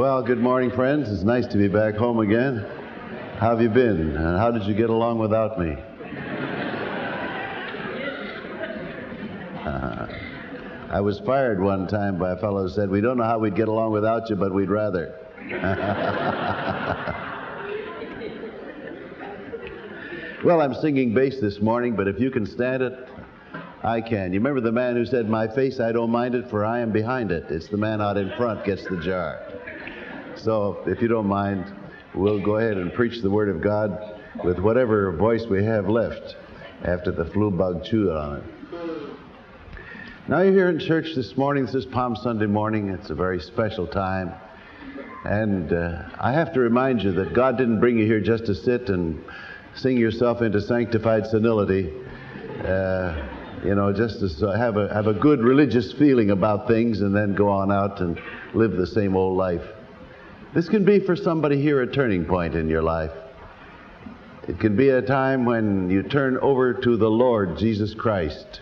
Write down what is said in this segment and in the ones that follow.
Well, good morning, friends. It's nice to be back home again. How have you been? And how did you get along without me? Uh, I was fired one time by a fellow who said, We don't know how we'd get along without you, but we'd rather. well, I'm singing bass this morning, but if you can stand it, I can. You remember the man who said, My face, I don't mind it, for I am behind it. It's the man out in front gets the jar. So, if you don't mind, we'll go ahead and preach the Word of God with whatever voice we have left after the flu bug chewed on it. Now, you're here in church this morning. This is Palm Sunday morning. It's a very special time. And uh, I have to remind you that God didn't bring you here just to sit and sing yourself into sanctified senility. Uh, you know, just to have a, have a good religious feeling about things and then go on out and live the same old life. This can be for somebody here a turning point in your life. It can be a time when you turn over to the Lord Jesus Christ,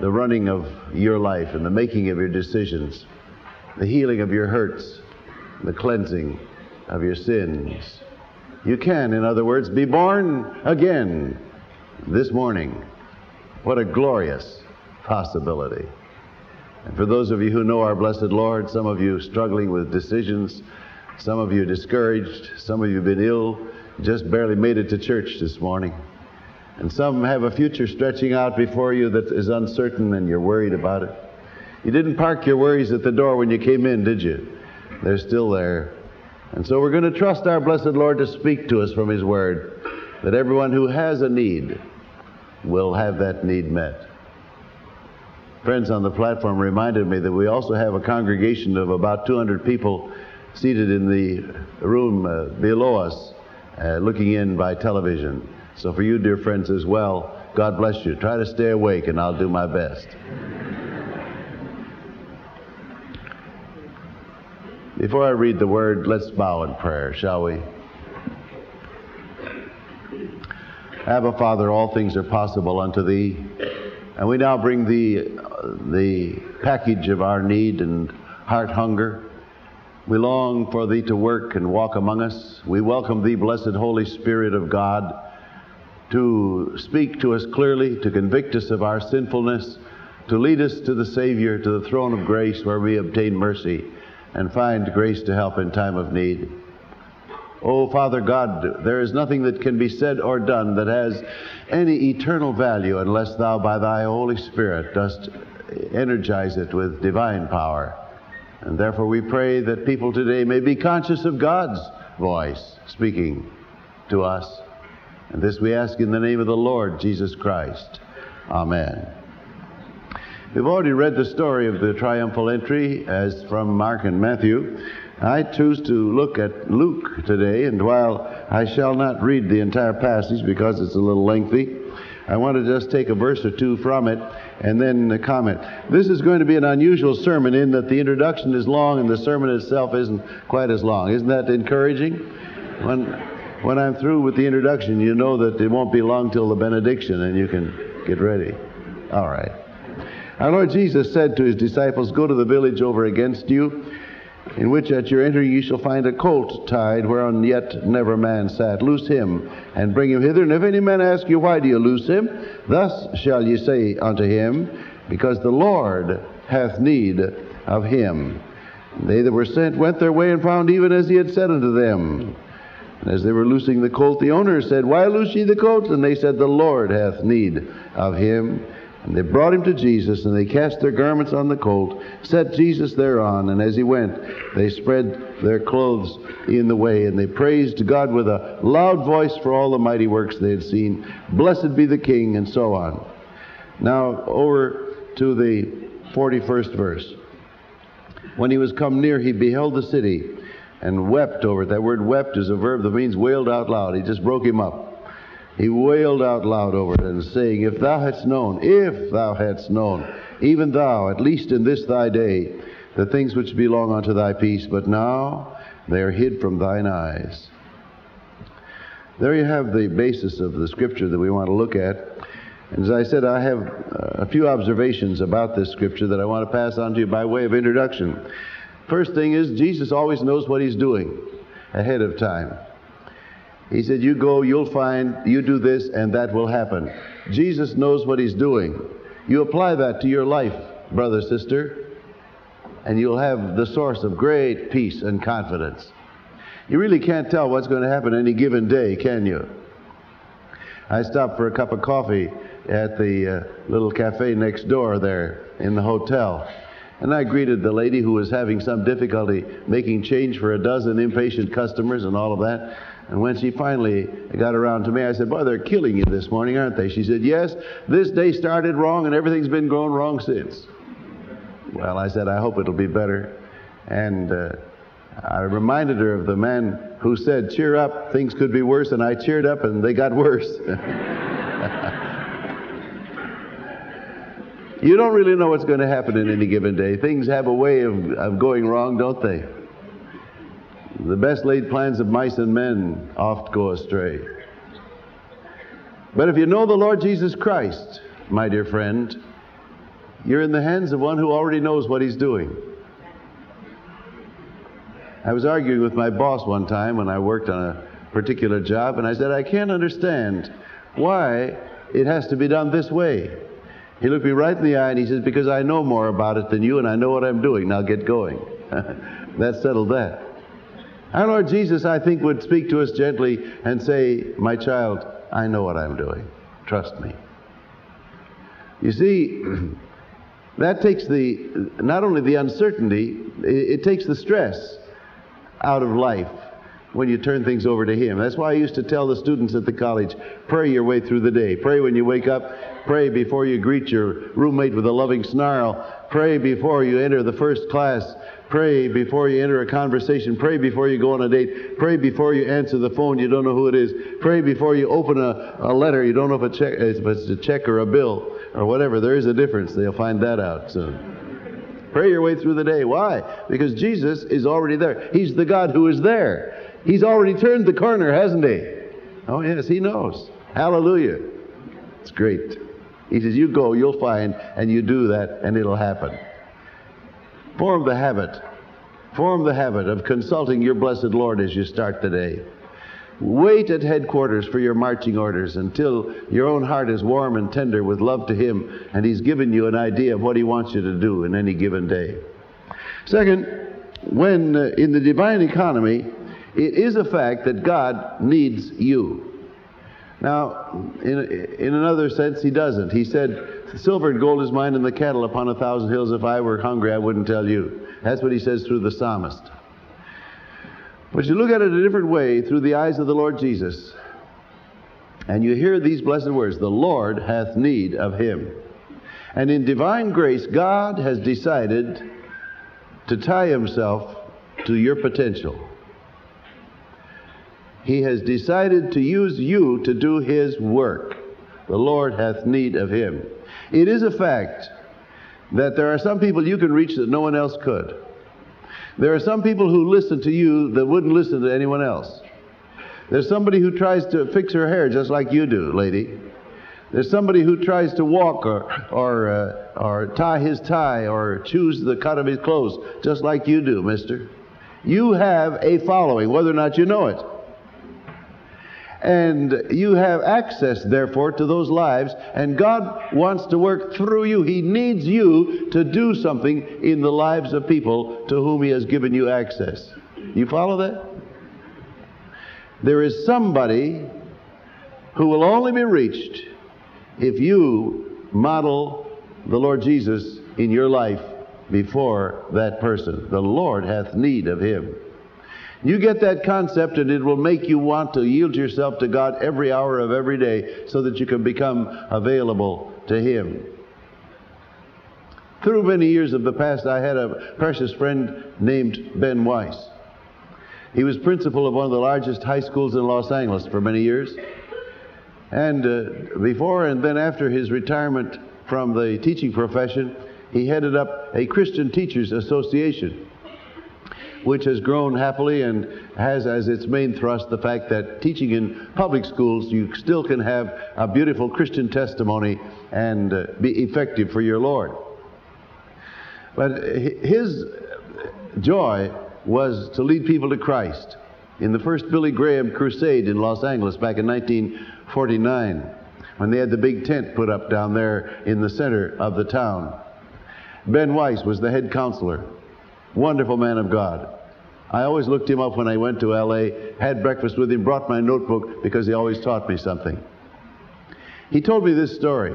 the running of your life and the making of your decisions, the healing of your hurts, the cleansing of your sins. You can, in other words, be born again this morning. What a glorious possibility. And for those of you who know our blessed Lord, some of you struggling with decisions, some of you discouraged, some of you been ill, just barely made it to church this morning. And some have a future stretching out before you that is uncertain and you're worried about it. You didn't park your worries at the door when you came in, did you? They're still there. And so we're going to trust our blessed Lord to speak to us from His Word, that everyone who has a need will have that need met friends on the platform reminded me that we also have a congregation of about 200 people seated in the room uh, below us, uh, looking in by television. So, for you, dear friends, as well, God bless you. Try to stay awake, and I'll do my best. Before I read the word, let's bow in prayer, shall we? Abba, Father, all things are possible unto thee. And we now bring the, the package of our need and heart hunger. We long for Thee to work and walk among us. We welcome Thee, blessed Holy Spirit of God, to speak to us clearly, to convict us of our sinfulness, to lead us to the Savior, to the throne of grace where we obtain mercy and find grace to help in time of need. Oh, Father God, there is nothing that can be said or done that has any eternal value unless Thou, by Thy Holy Spirit, dost energize it with divine power. And therefore, we pray that people today may be conscious of God's voice speaking to us. And this we ask in the name of the Lord Jesus Christ. Amen. We've already read the story of the triumphal entry as from Mark and Matthew. I choose to look at Luke today, and while I shall not read the entire passage because it's a little lengthy, I want to just take a verse or two from it and then comment. This is going to be an unusual sermon in that the introduction is long and the sermon itself isn't quite as long. Isn't that encouraging? When, when I'm through with the introduction, you know that it won't be long till the benediction and you can get ready. All right. Our Lord Jesus said to his disciples, Go to the village over against you in which at your entering you shall find a colt tied, whereon yet never man sat. Loose him, and bring him hither. And if any man ask you, Why do you loose him? Thus shall ye say unto him, Because the Lord hath need of him. And they that were sent went their way and found even as he had said unto them. And as they were loosing the colt, the owner said, Why loose ye the colt? And they said, The Lord hath need of him. And they brought him to Jesus, and they cast their garments on the colt, set Jesus thereon, and as he went, they spread their clothes in the way, and they praised God with a loud voice for all the mighty works they had seen. Blessed be the King, and so on. Now, over to the 41st verse. When he was come near, he beheld the city and wept over it. That word wept is a verb that means wailed out loud. He just broke him up he wailed out loud over it and saying, If thou hadst known, if thou hadst known, even thou, at least in this thy day, the things which belong unto thy peace, but now they are hid from thine eyes. There you have the basis of the scripture that we want to look at. And as I said, I have uh, a few observations about this scripture that I want to pass on to you by way of introduction. First thing is, Jesus always knows what he's doing ahead of time. He said, You go, you'll find, you do this, and that will happen. Jesus knows what he's doing. You apply that to your life, brother, sister, and you'll have the source of great peace and confidence. You really can't tell what's going to happen any given day, can you? I stopped for a cup of coffee at the uh, little cafe next door there in the hotel. And I greeted the lady who was having some difficulty making change for a dozen impatient customers and all of that. And when she finally got around to me, I said, Boy, they're killing you this morning, aren't they? She said, Yes, this day started wrong and everything's been going wrong since. Well, I said, I hope it'll be better. And uh, I reminded her of the man who said, Cheer up, things could be worse. And I cheered up and they got worse. you don't really know what's going to happen in any given day. Things have a way of, of going wrong, don't they? The best laid plans of mice and men oft go astray. But if you know the Lord Jesus Christ, my dear friend, you're in the hands of one who already knows what he's doing. I was arguing with my boss one time when I worked on a particular job, and I said, I can't understand why it has to be done this way. He looked me right in the eye and he says, Because I know more about it than you and I know what I'm doing. Now get going. that settled that. Our Lord Jesus, I think, would speak to us gently and say, My child, I know what I'm doing. Trust me. You see, that takes the, not only the uncertainty, it, it takes the stress out of life when you turn things over to Him. That's why I used to tell the students at the college pray your way through the day. Pray when you wake up. Pray before you greet your roommate with a loving snarl. Pray before you enter the first class. Pray before you enter a conversation. Pray before you go on a date. Pray before you answer the phone. You don't know who it is. Pray before you open a, a letter. You don't know if, a check, if it's a check or a bill or whatever. There is a difference. They'll find that out soon. Pray your way through the day. Why? Because Jesus is already there. He's the God who is there. He's already turned the corner, hasn't he? Oh, yes, he knows. Hallelujah. It's great. He says, You go, you'll find, and you do that, and it'll happen. Form the habit. Form the habit of consulting your blessed Lord as you start the day. Wait at headquarters for your marching orders until your own heart is warm and tender with love to Him and He's given you an idea of what He wants you to do in any given day. Second, when uh, in the divine economy, it is a fact that God needs you. Now, in, in another sense, He doesn't. He said, Silver and gold is mine and the cattle upon a thousand hills. If I were hungry, I wouldn't tell you. That's what He says through the psalmist. But you look at it a different way through the eyes of the Lord Jesus, and you hear these blessed words The Lord hath need of him. And in divine grace, God has decided to tie himself to your potential. He has decided to use you to do his work. The Lord hath need of him. It is a fact that there are some people you can reach that no one else could. There are some people who listen to you that wouldn't listen to anyone else. There's somebody who tries to fix her hair just like you do, lady. There's somebody who tries to walk or, or, uh, or tie his tie or choose the cut of his clothes just like you do, mister. You have a following, whether or not you know it. And you have access, therefore, to those lives, and God wants to work through you. He needs you to do something in the lives of people to whom He has given you access. You follow that? There is somebody who will only be reached if you model the Lord Jesus in your life before that person. The Lord hath need of him. You get that concept, and it will make you want to yield yourself to God every hour of every day so that you can become available to Him. Through many years of the past, I had a precious friend named Ben Weiss. He was principal of one of the largest high schools in Los Angeles for many years. And uh, before and then after his retirement from the teaching profession, he headed up a Christian Teachers Association which has grown happily and has as its main thrust the fact that teaching in public schools, you still can have a beautiful Christian testimony and uh, be effective for your Lord. But his joy was to lead people to Christ. In the first Billy Graham crusade in Los Angeles back in 1949, when they had the big tent put up down there in the center of the town, Ben Weiss was the head counselor. Wonderful man of God. I always looked him up when I went to LA, had breakfast with him, brought my notebook because he always taught me something. He told me this story.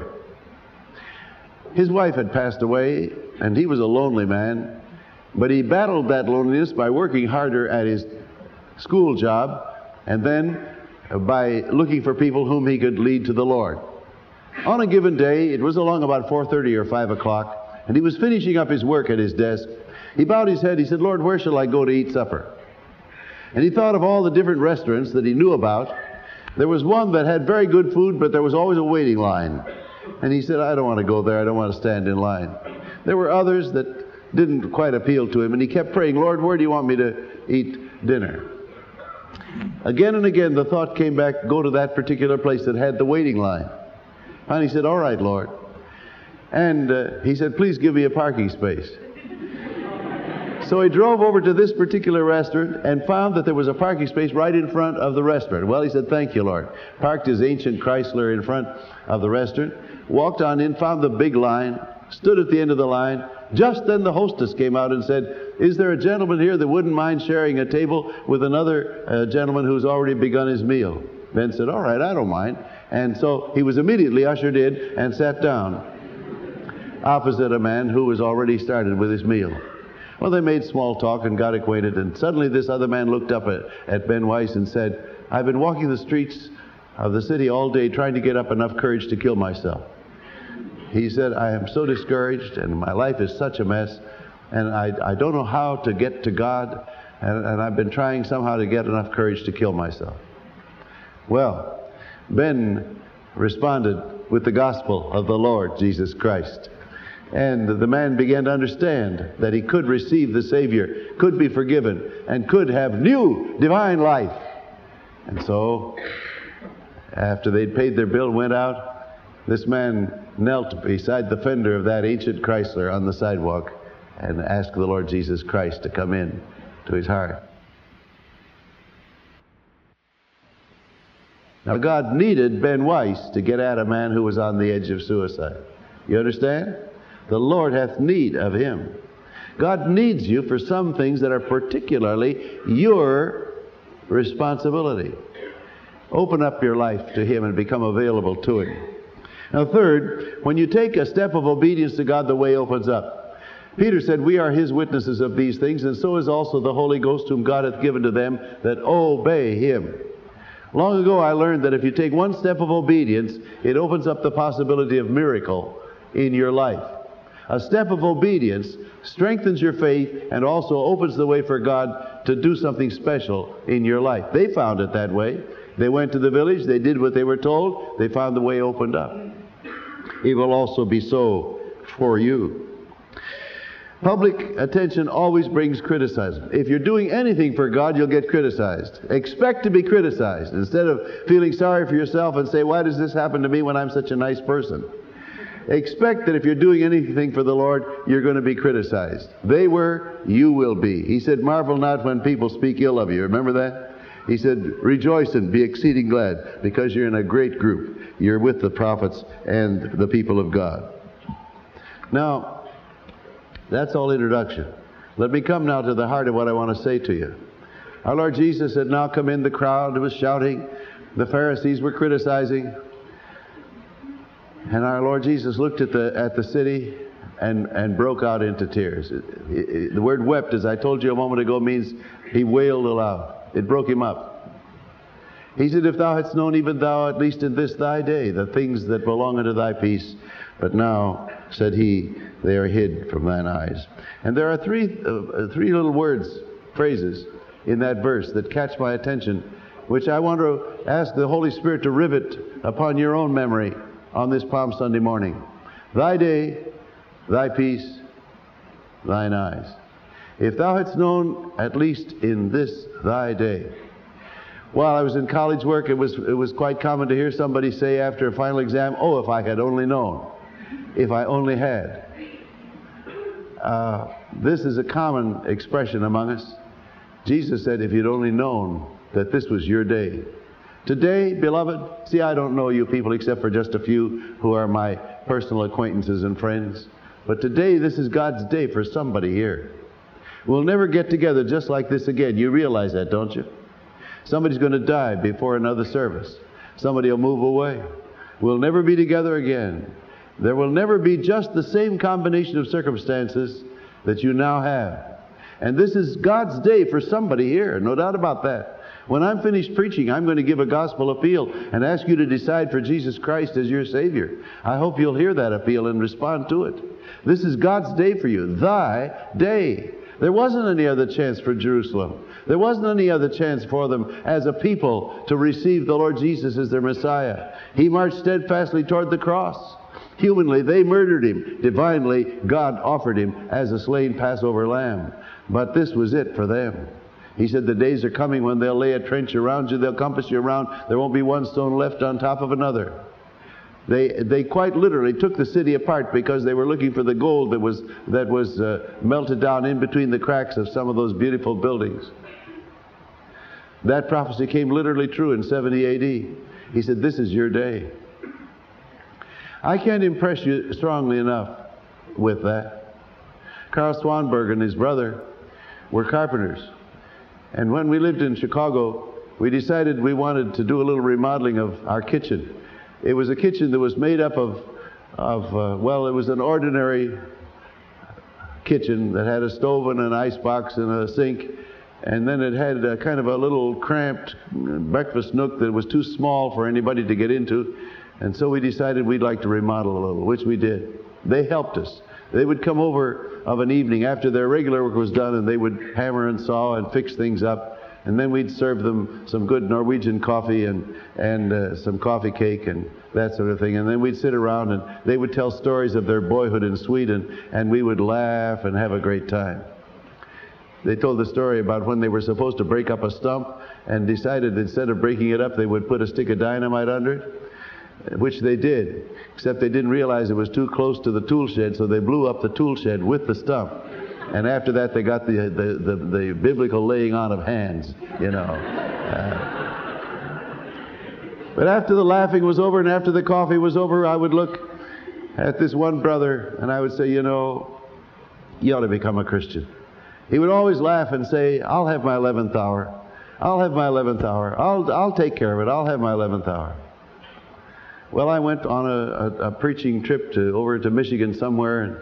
His wife had passed away, and he was a lonely man, but he battled that loneliness by working harder at his school job and then by looking for people whom he could lead to the Lord. On a given day, it was along about 4:30 or 5 o'clock, and he was finishing up his work at his desk. He bowed his head. He said, "Lord, where shall I go to eat supper?" And he thought of all the different restaurants that he knew about. There was one that had very good food, but there was always a waiting line. And he said, I don't want to go there. I don't want to stand in line. There were others that didn't quite appeal to him, and he kept praying, Lord, where do you want me to eat dinner? Again and again, the thought came back, go to that particular place that had the waiting line. And he said, All right, Lord. And uh, he said, Please give me a parking space. So he drove over to this particular restaurant and found that there was a parking space right in front of the restaurant. Well, he said, Thank you, Lord. Parked his ancient Chrysler in front of the restaurant, walked on in, found the big line, stood at the end of the line. Just then the hostess came out and said, Is there a gentleman here that wouldn't mind sharing a table with another uh, gentleman who's already begun his meal? Ben said, All right, I don't mind. And so he was immediately ushered in and sat down opposite a man who was already started with his meal. Well, they made small talk and got acquainted, and suddenly this other man looked up at, at Ben Weiss and said, I've been walking the streets of the city all day trying to get up enough courage to kill myself. He said, I am so discouraged and my life is such a mess and I, I don't know how to get to God and, and I've been trying somehow to get enough courage to kill myself. Well, Ben responded with the gospel of the Lord Jesus Christ. And the man began to understand that he could receive the Savior, could be forgiven, and could have new divine life. And so, after they'd paid their bill, went out, this man knelt beside the fender of that ancient Chrysler on the sidewalk and asked the Lord Jesus Christ to come in to his heart. Now, God needed Ben Weiss to get at a man who was on the edge of suicide. You understand? The Lord hath need of him. God needs you for some things that are particularly your responsibility. Open up your life to Him and become available to Him. Now, third, when you take a step of obedience to God, the way opens up. Peter said, We are His witnesses of these things, and so is also the Holy Ghost, whom God hath given to them that obey Him. Long ago, I learned that if you take one step of obedience, it opens up the possibility of miracle in your life. A step of obedience strengthens your faith and also opens the way for God to do something special in your life. They found it that way. They went to the village, they did what they were told, they found the way opened up. It will also be so for you. Public attention always brings criticism. If you're doing anything for God, you'll get criticized. Expect to be criticized instead of feeling sorry for yourself and say, Why does this happen to me when I'm such a nice person? Expect that if you're doing anything for the Lord, you're going to be criticized. They were, you will be. He said, Marvel not when people speak ill of you. Remember that? He said, Rejoice and be exceeding glad because you're in a great group. You're with the prophets and the people of God. Now, that's all introduction. Let me come now to the heart of what I want to say to you. Our Lord Jesus had now come in, the crowd it was shouting, the Pharisees were criticizing. And our Lord Jesus looked at the, at the city and, and broke out into tears. It, it, the word wept, as I told you a moment ago, means he wailed aloud. It broke him up. He said, If thou hadst known, even thou, at least in this thy day, the things that belong unto thy peace, but now, said he, they are hid from thine eyes. And there are three, uh, three little words, phrases, in that verse that catch my attention, which I want to ask the Holy Spirit to rivet upon your own memory on this Palm Sunday morning. Thy day, thy peace, thine eyes. If thou hadst known, at least in this thy day. While I was in college work, it was, it was quite common to hear somebody say after a final exam, Oh, if I had only known. If I only had. Uh, this is a common expression among us. Jesus said, If you'd only known that this was your day. Today, beloved, see, I don't know you people except for just a few who are my personal acquaintances and friends. But today, this is God's day for somebody here. We'll never get together just like this again. You realize that, don't you? Somebody's going to die before another service. Somebody will move away. We'll never be together again. There will never be just the same combination of circumstances that you now have. And this is God's day for somebody here, no doubt about that. When I'm finished preaching, I'm going to give a gospel appeal and ask you to decide for Jesus Christ as your Savior. I hope you'll hear that appeal and respond to it. This is God's day for you, thy day. There wasn't any other chance for Jerusalem. There wasn't any other chance for them as a people to receive the Lord Jesus as their Messiah. He marched steadfastly toward the cross. Humanly, they murdered him. Divinely, God offered him as a slain Passover lamb. But this was it for them. He said, The days are coming when they'll lay a trench around you, they'll compass you around, there won't be one stone left on top of another. They, they quite literally took the city apart because they were looking for the gold that was, that was uh, melted down in between the cracks of some of those beautiful buildings. That prophecy came literally true in 70 AD. He said, This is your day. I can't impress you strongly enough with that. Karl Swanberg and his brother were carpenters. And when we lived in Chicago, we decided we wanted to do a little remodeling of our kitchen. It was a kitchen that was made up of, of uh, well, it was an ordinary kitchen that had a stove and an ice box and a sink. And then it had a kind of a little cramped breakfast nook that was too small for anybody to get into. And so we decided we'd like to remodel a little, which we did. They helped us. They would come over of an evening after their regular work was done and they would hammer and saw and fix things up. And then we'd serve them some good Norwegian coffee and, and uh, some coffee cake and that sort of thing. And then we'd sit around and they would tell stories of their boyhood in Sweden and we would laugh and have a great time. They told the story about when they were supposed to break up a stump and decided instead of breaking it up, they would put a stick of dynamite under it, which they did, except they didn't realize it was too close to the tool shed, so they blew up the tool shed with the stump. And after that, they got the, the, the, the biblical laying on of hands, you know. Uh, but after the laughing was over and after the coffee was over, I would look at this one brother and I would say, you know, you ought to become a Christian. He would always laugh and say, I'll have my 11th hour. I'll have my 11th hour. I'll, I'll take care of it. I'll have my 11th hour. Well, I went on a, a, a preaching trip to over to Michigan somewhere and,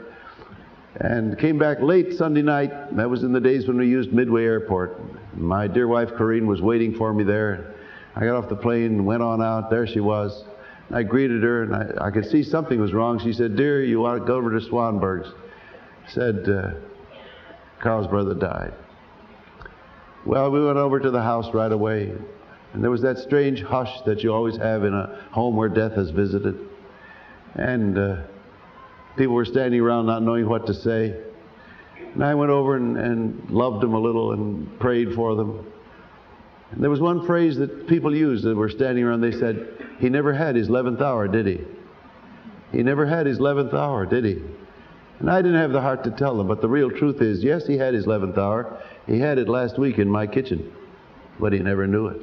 and came back late Sunday night. That was in the days when we used Midway Airport. My dear wife Corrine was waiting for me there. I got off the plane and went on out. There she was. I greeted her and I, I could see something was wrong. She said, Dear, you want to go over to Swanberg's? I said, uh, Karl's brother died. Well, we went over to the house right away. And there was that strange hush that you always have in a home where death has visited. And uh, people were standing around not knowing what to say. And I went over and, and loved them a little and prayed for them. And there was one phrase that people used that were standing around. They said, He never had his 11th hour, did he? He never had his 11th hour, did he? And I didn't have the heart to tell them, but the real truth is, yes, he had his 11th hour. He had it last week in my kitchen, but he never knew it.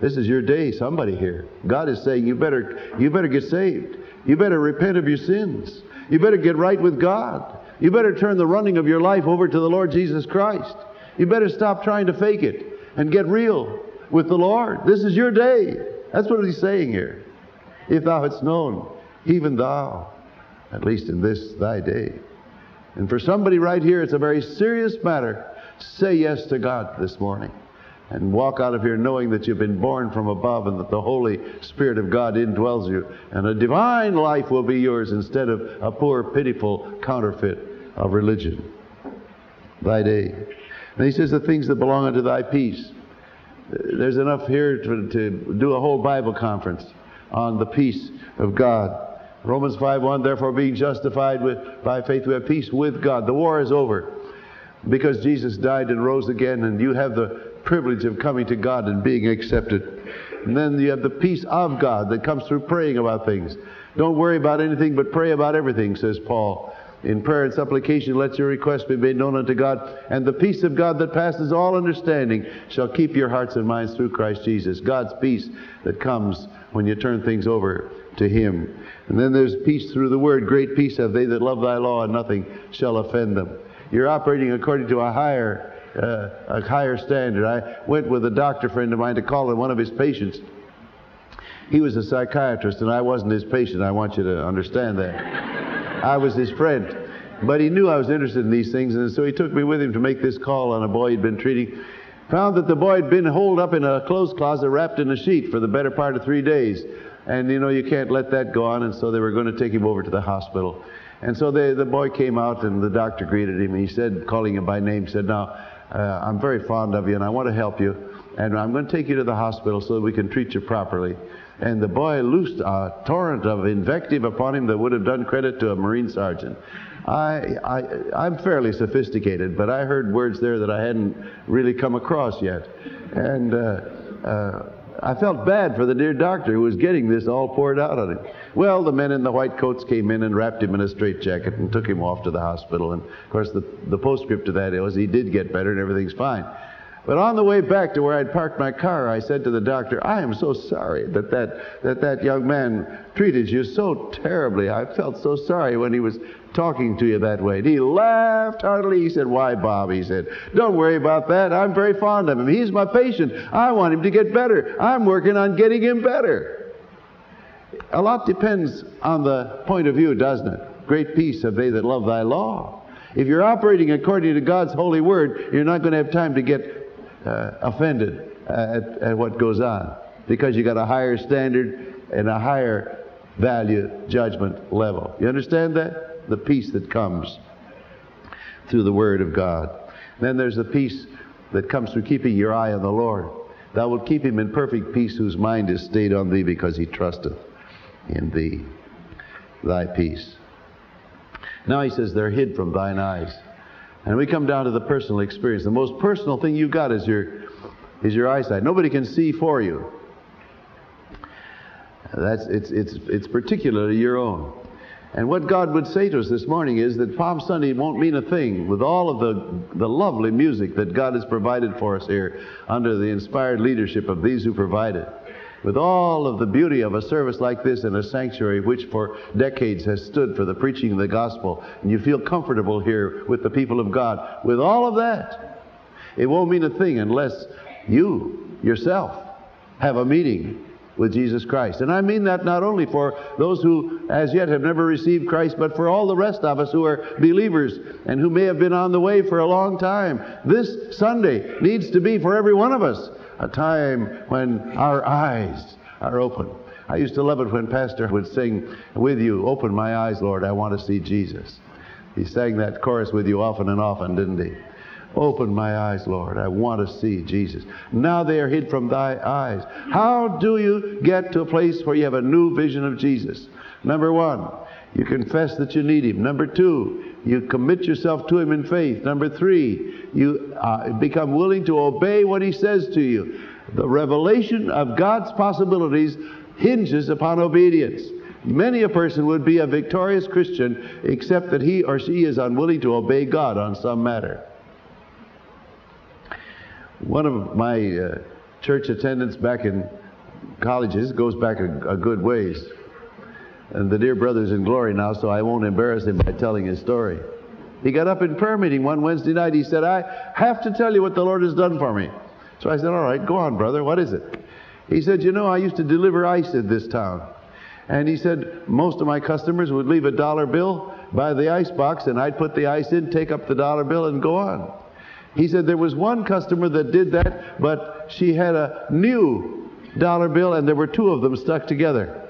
This is your day, somebody here. God is saying, you better, you better get saved. You better repent of your sins. You better get right with God. You better turn the running of your life over to the Lord Jesus Christ. You better stop trying to fake it and get real with the Lord. This is your day. That's what he's saying here. If thou hadst known, even thou, at least in this thy day. And for somebody right here, it's a very serious matter. Say yes to God this morning and walk out of here knowing that you've been born from above and that the Holy Spirit of God indwells you. And a divine life will be yours instead of a poor, pitiful counterfeit of religion. Thy day. And he says, The things that belong unto thy peace. Uh, there's enough here to, to do a whole Bible conference on the peace of God. Romans 5:1, therefore being justified with, by faith, we have peace with God. The war is over because Jesus died and rose again, and you have the privilege of coming to God and being accepted. And then you have the peace of God that comes through praying about things. Don't worry about anything, but pray about everything, says Paul. In prayer and supplication, let your requests be made known unto God, and the peace of God that passes all understanding shall keep your hearts and minds through Christ Jesus. God's peace that comes when you turn things over to Him. And then there's peace through the Word. Great peace have they that love thy law, and nothing shall offend them. You're operating according to a higher, uh, a higher standard. I went with a doctor friend of mine to call on one of his patients. He was a psychiatrist, and I wasn't his patient. I want you to understand that. I was his friend. But he knew I was interested in these things, and so he took me with him to make this call on a boy he'd been treating. Found that the boy had been holed up in a clothes closet wrapped in a sheet for the better part of three days. And you know, you can't let that go on, and so they were going to take him over to the hospital. And so they, the boy came out, and the doctor greeted him. He said, calling him by name, said, Now, uh, I'm very fond of you, and I want to help you, and I'm going to take you to the hospital so that we can treat you properly. And the boy loosed a torrent of invective upon him that would have done credit to a Marine sergeant. I, I, I'm fairly sophisticated, but I heard words there that I hadn't really come across yet. And uh, uh, I felt bad for the dear doctor who was getting this all poured out on him. Well, the men in the white coats came in and wrapped him in a straitjacket and took him off to the hospital. And of course, the, the postscript to that was he did get better and everything's fine. But on the way back to where I'd parked my car, I said to the doctor, I am so sorry that that, that, that young man treated you so terribly. I felt so sorry when he was talking to you that way. And he laughed heartily. He said, Why, Bob? He said, Don't worry about that. I'm very fond of him. He's my patient. I want him to get better. I'm working on getting him better. A lot depends on the point of view, doesn't it? Great peace have they that love thy law. If you're operating according to God's holy word, you're not going to have time to get uh, offended at, at what goes on because you got a higher standard and a higher value judgment level. You understand that? The peace that comes through the Word of God. Then there's the peace that comes through keeping your eye on the Lord. Thou wilt keep him in perfect peace whose mind is stayed on thee because he trusteth in thee. Thy peace. Now he says, they're hid from thine eyes. And we come down to the personal experience. The most personal thing you've got is your, is your eyesight. Nobody can see for you. That's, it's, it's, it's particularly your own. And what God would say to us this morning is that Palm Sunday won't mean a thing with all of the, the lovely music that God has provided for us here under the inspired leadership of these who provide it with all of the beauty of a service like this in a sanctuary which for decades has stood for the preaching of the gospel, and you feel comfortable here with the people of God, with all of that, it won't mean a thing unless you yourself have a meeting with Jesus Christ. And I mean that not only for those who as yet have never received Christ, but for all the rest of us who are believers and who may have been on the way for a long time. This Sunday needs to be for every one of us a time when our eyes are open. I used to love it when Pastor would sing with you, Open my eyes, Lord, I want to see Jesus. He sang that chorus with you often and often, didn't he? Open my eyes, Lord. I want to see Jesus. Now they are hid from thy eyes. How do you get to a place where you have a new vision of Jesus? Number one, you confess that you need him. Number two, you commit yourself to him in faith. Number three, you uh, become willing to obey what he says to you. The revelation of God's possibilities hinges upon obedience. Many a person would be a victorious Christian except that he or she is unwilling to obey God on some matter. One of my uh, church attendants back in colleges goes back a, a good ways. And the dear brother's in glory now, so I won't embarrass him by telling his story. He got up in prayer meeting one Wednesday night. He said, I have to tell you what the Lord has done for me. So I said, All right, go on, brother. What is it? He said, You know, I used to deliver ice in this town. And he said, Most of my customers would leave a dollar bill by the ice box, and I'd put the ice in, take up the dollar bill, and go on. He said, There was one customer that did that, but she had a new dollar bill, and there were two of them stuck together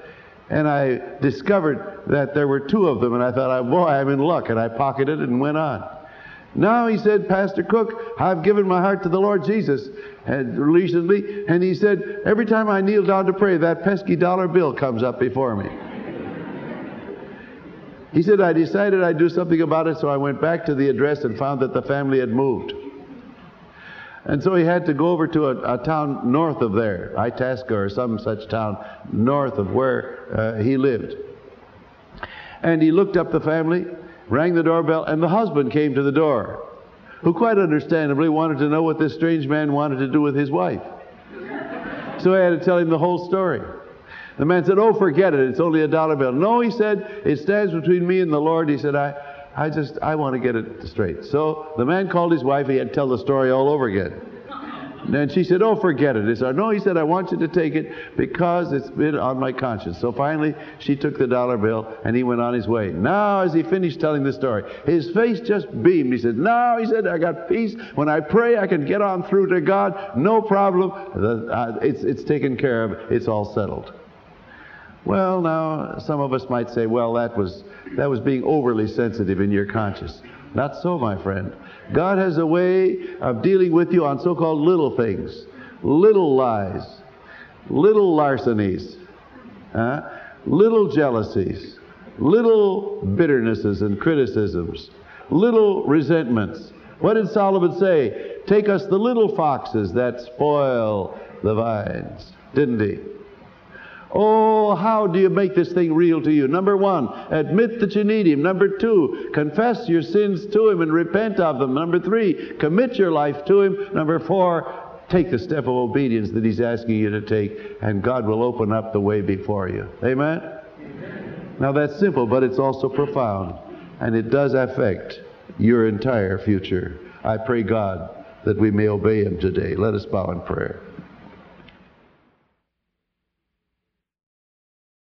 and I discovered that there were two of them, and I thought, boy, I'm in luck, and I pocketed it and went on. Now he said, Pastor Cook, I've given my heart to the Lord Jesus and recently, and he said, every time I kneel down to pray, that pesky dollar bill comes up before me. he said, I decided I'd do something about it, so I went back to the address and found that the family had moved. And so he had to go over to a, a town north of there, Itasca or some such town north of where uh, he lived. And he looked up the family rang the doorbell, and the husband came to the door, who quite understandably wanted to know what this strange man wanted to do with his wife. So I had to tell him the whole story. The man said, Oh, forget it. It's only a dollar bill. No, he said, it stands between me and the Lord. He said, I, I just, I want to get it straight. So the man called his wife. He had to tell the story all over again. And she said, Oh, forget it. He said, No, he said, I want you to take it because it's been on my conscience. So finally, she took the dollar bill and he went on his way. Now, as he finished telling the story, his face just beamed. He said, Now, he said, I got peace. When I pray, I can get on through to God. No problem. Uh, it's, it's taken care of. It's all settled. Well, now, some of us might say, well, that was, that was being overly sensitive in your conscience. Not so, my friend. God has a way of dealing with you on so called little things, little lies, little larcenies, uh, little jealousies, little bitternesses and criticisms, little resentments. What did Solomon say? Take us the little foxes that spoil the vines, didn't he? Oh, how do you make this thing real to you? Number one, admit that you need Him. Number two, confess your sins to Him and repent of them. Number three, commit your life to Him. Number four, take the step of obedience that He's asking you to take, and God will open up the way before you. Amen? Amen. Now that's simple, but it's also profound, and it does affect your entire future. I pray God that we may obey Him today. Let us bow in prayer.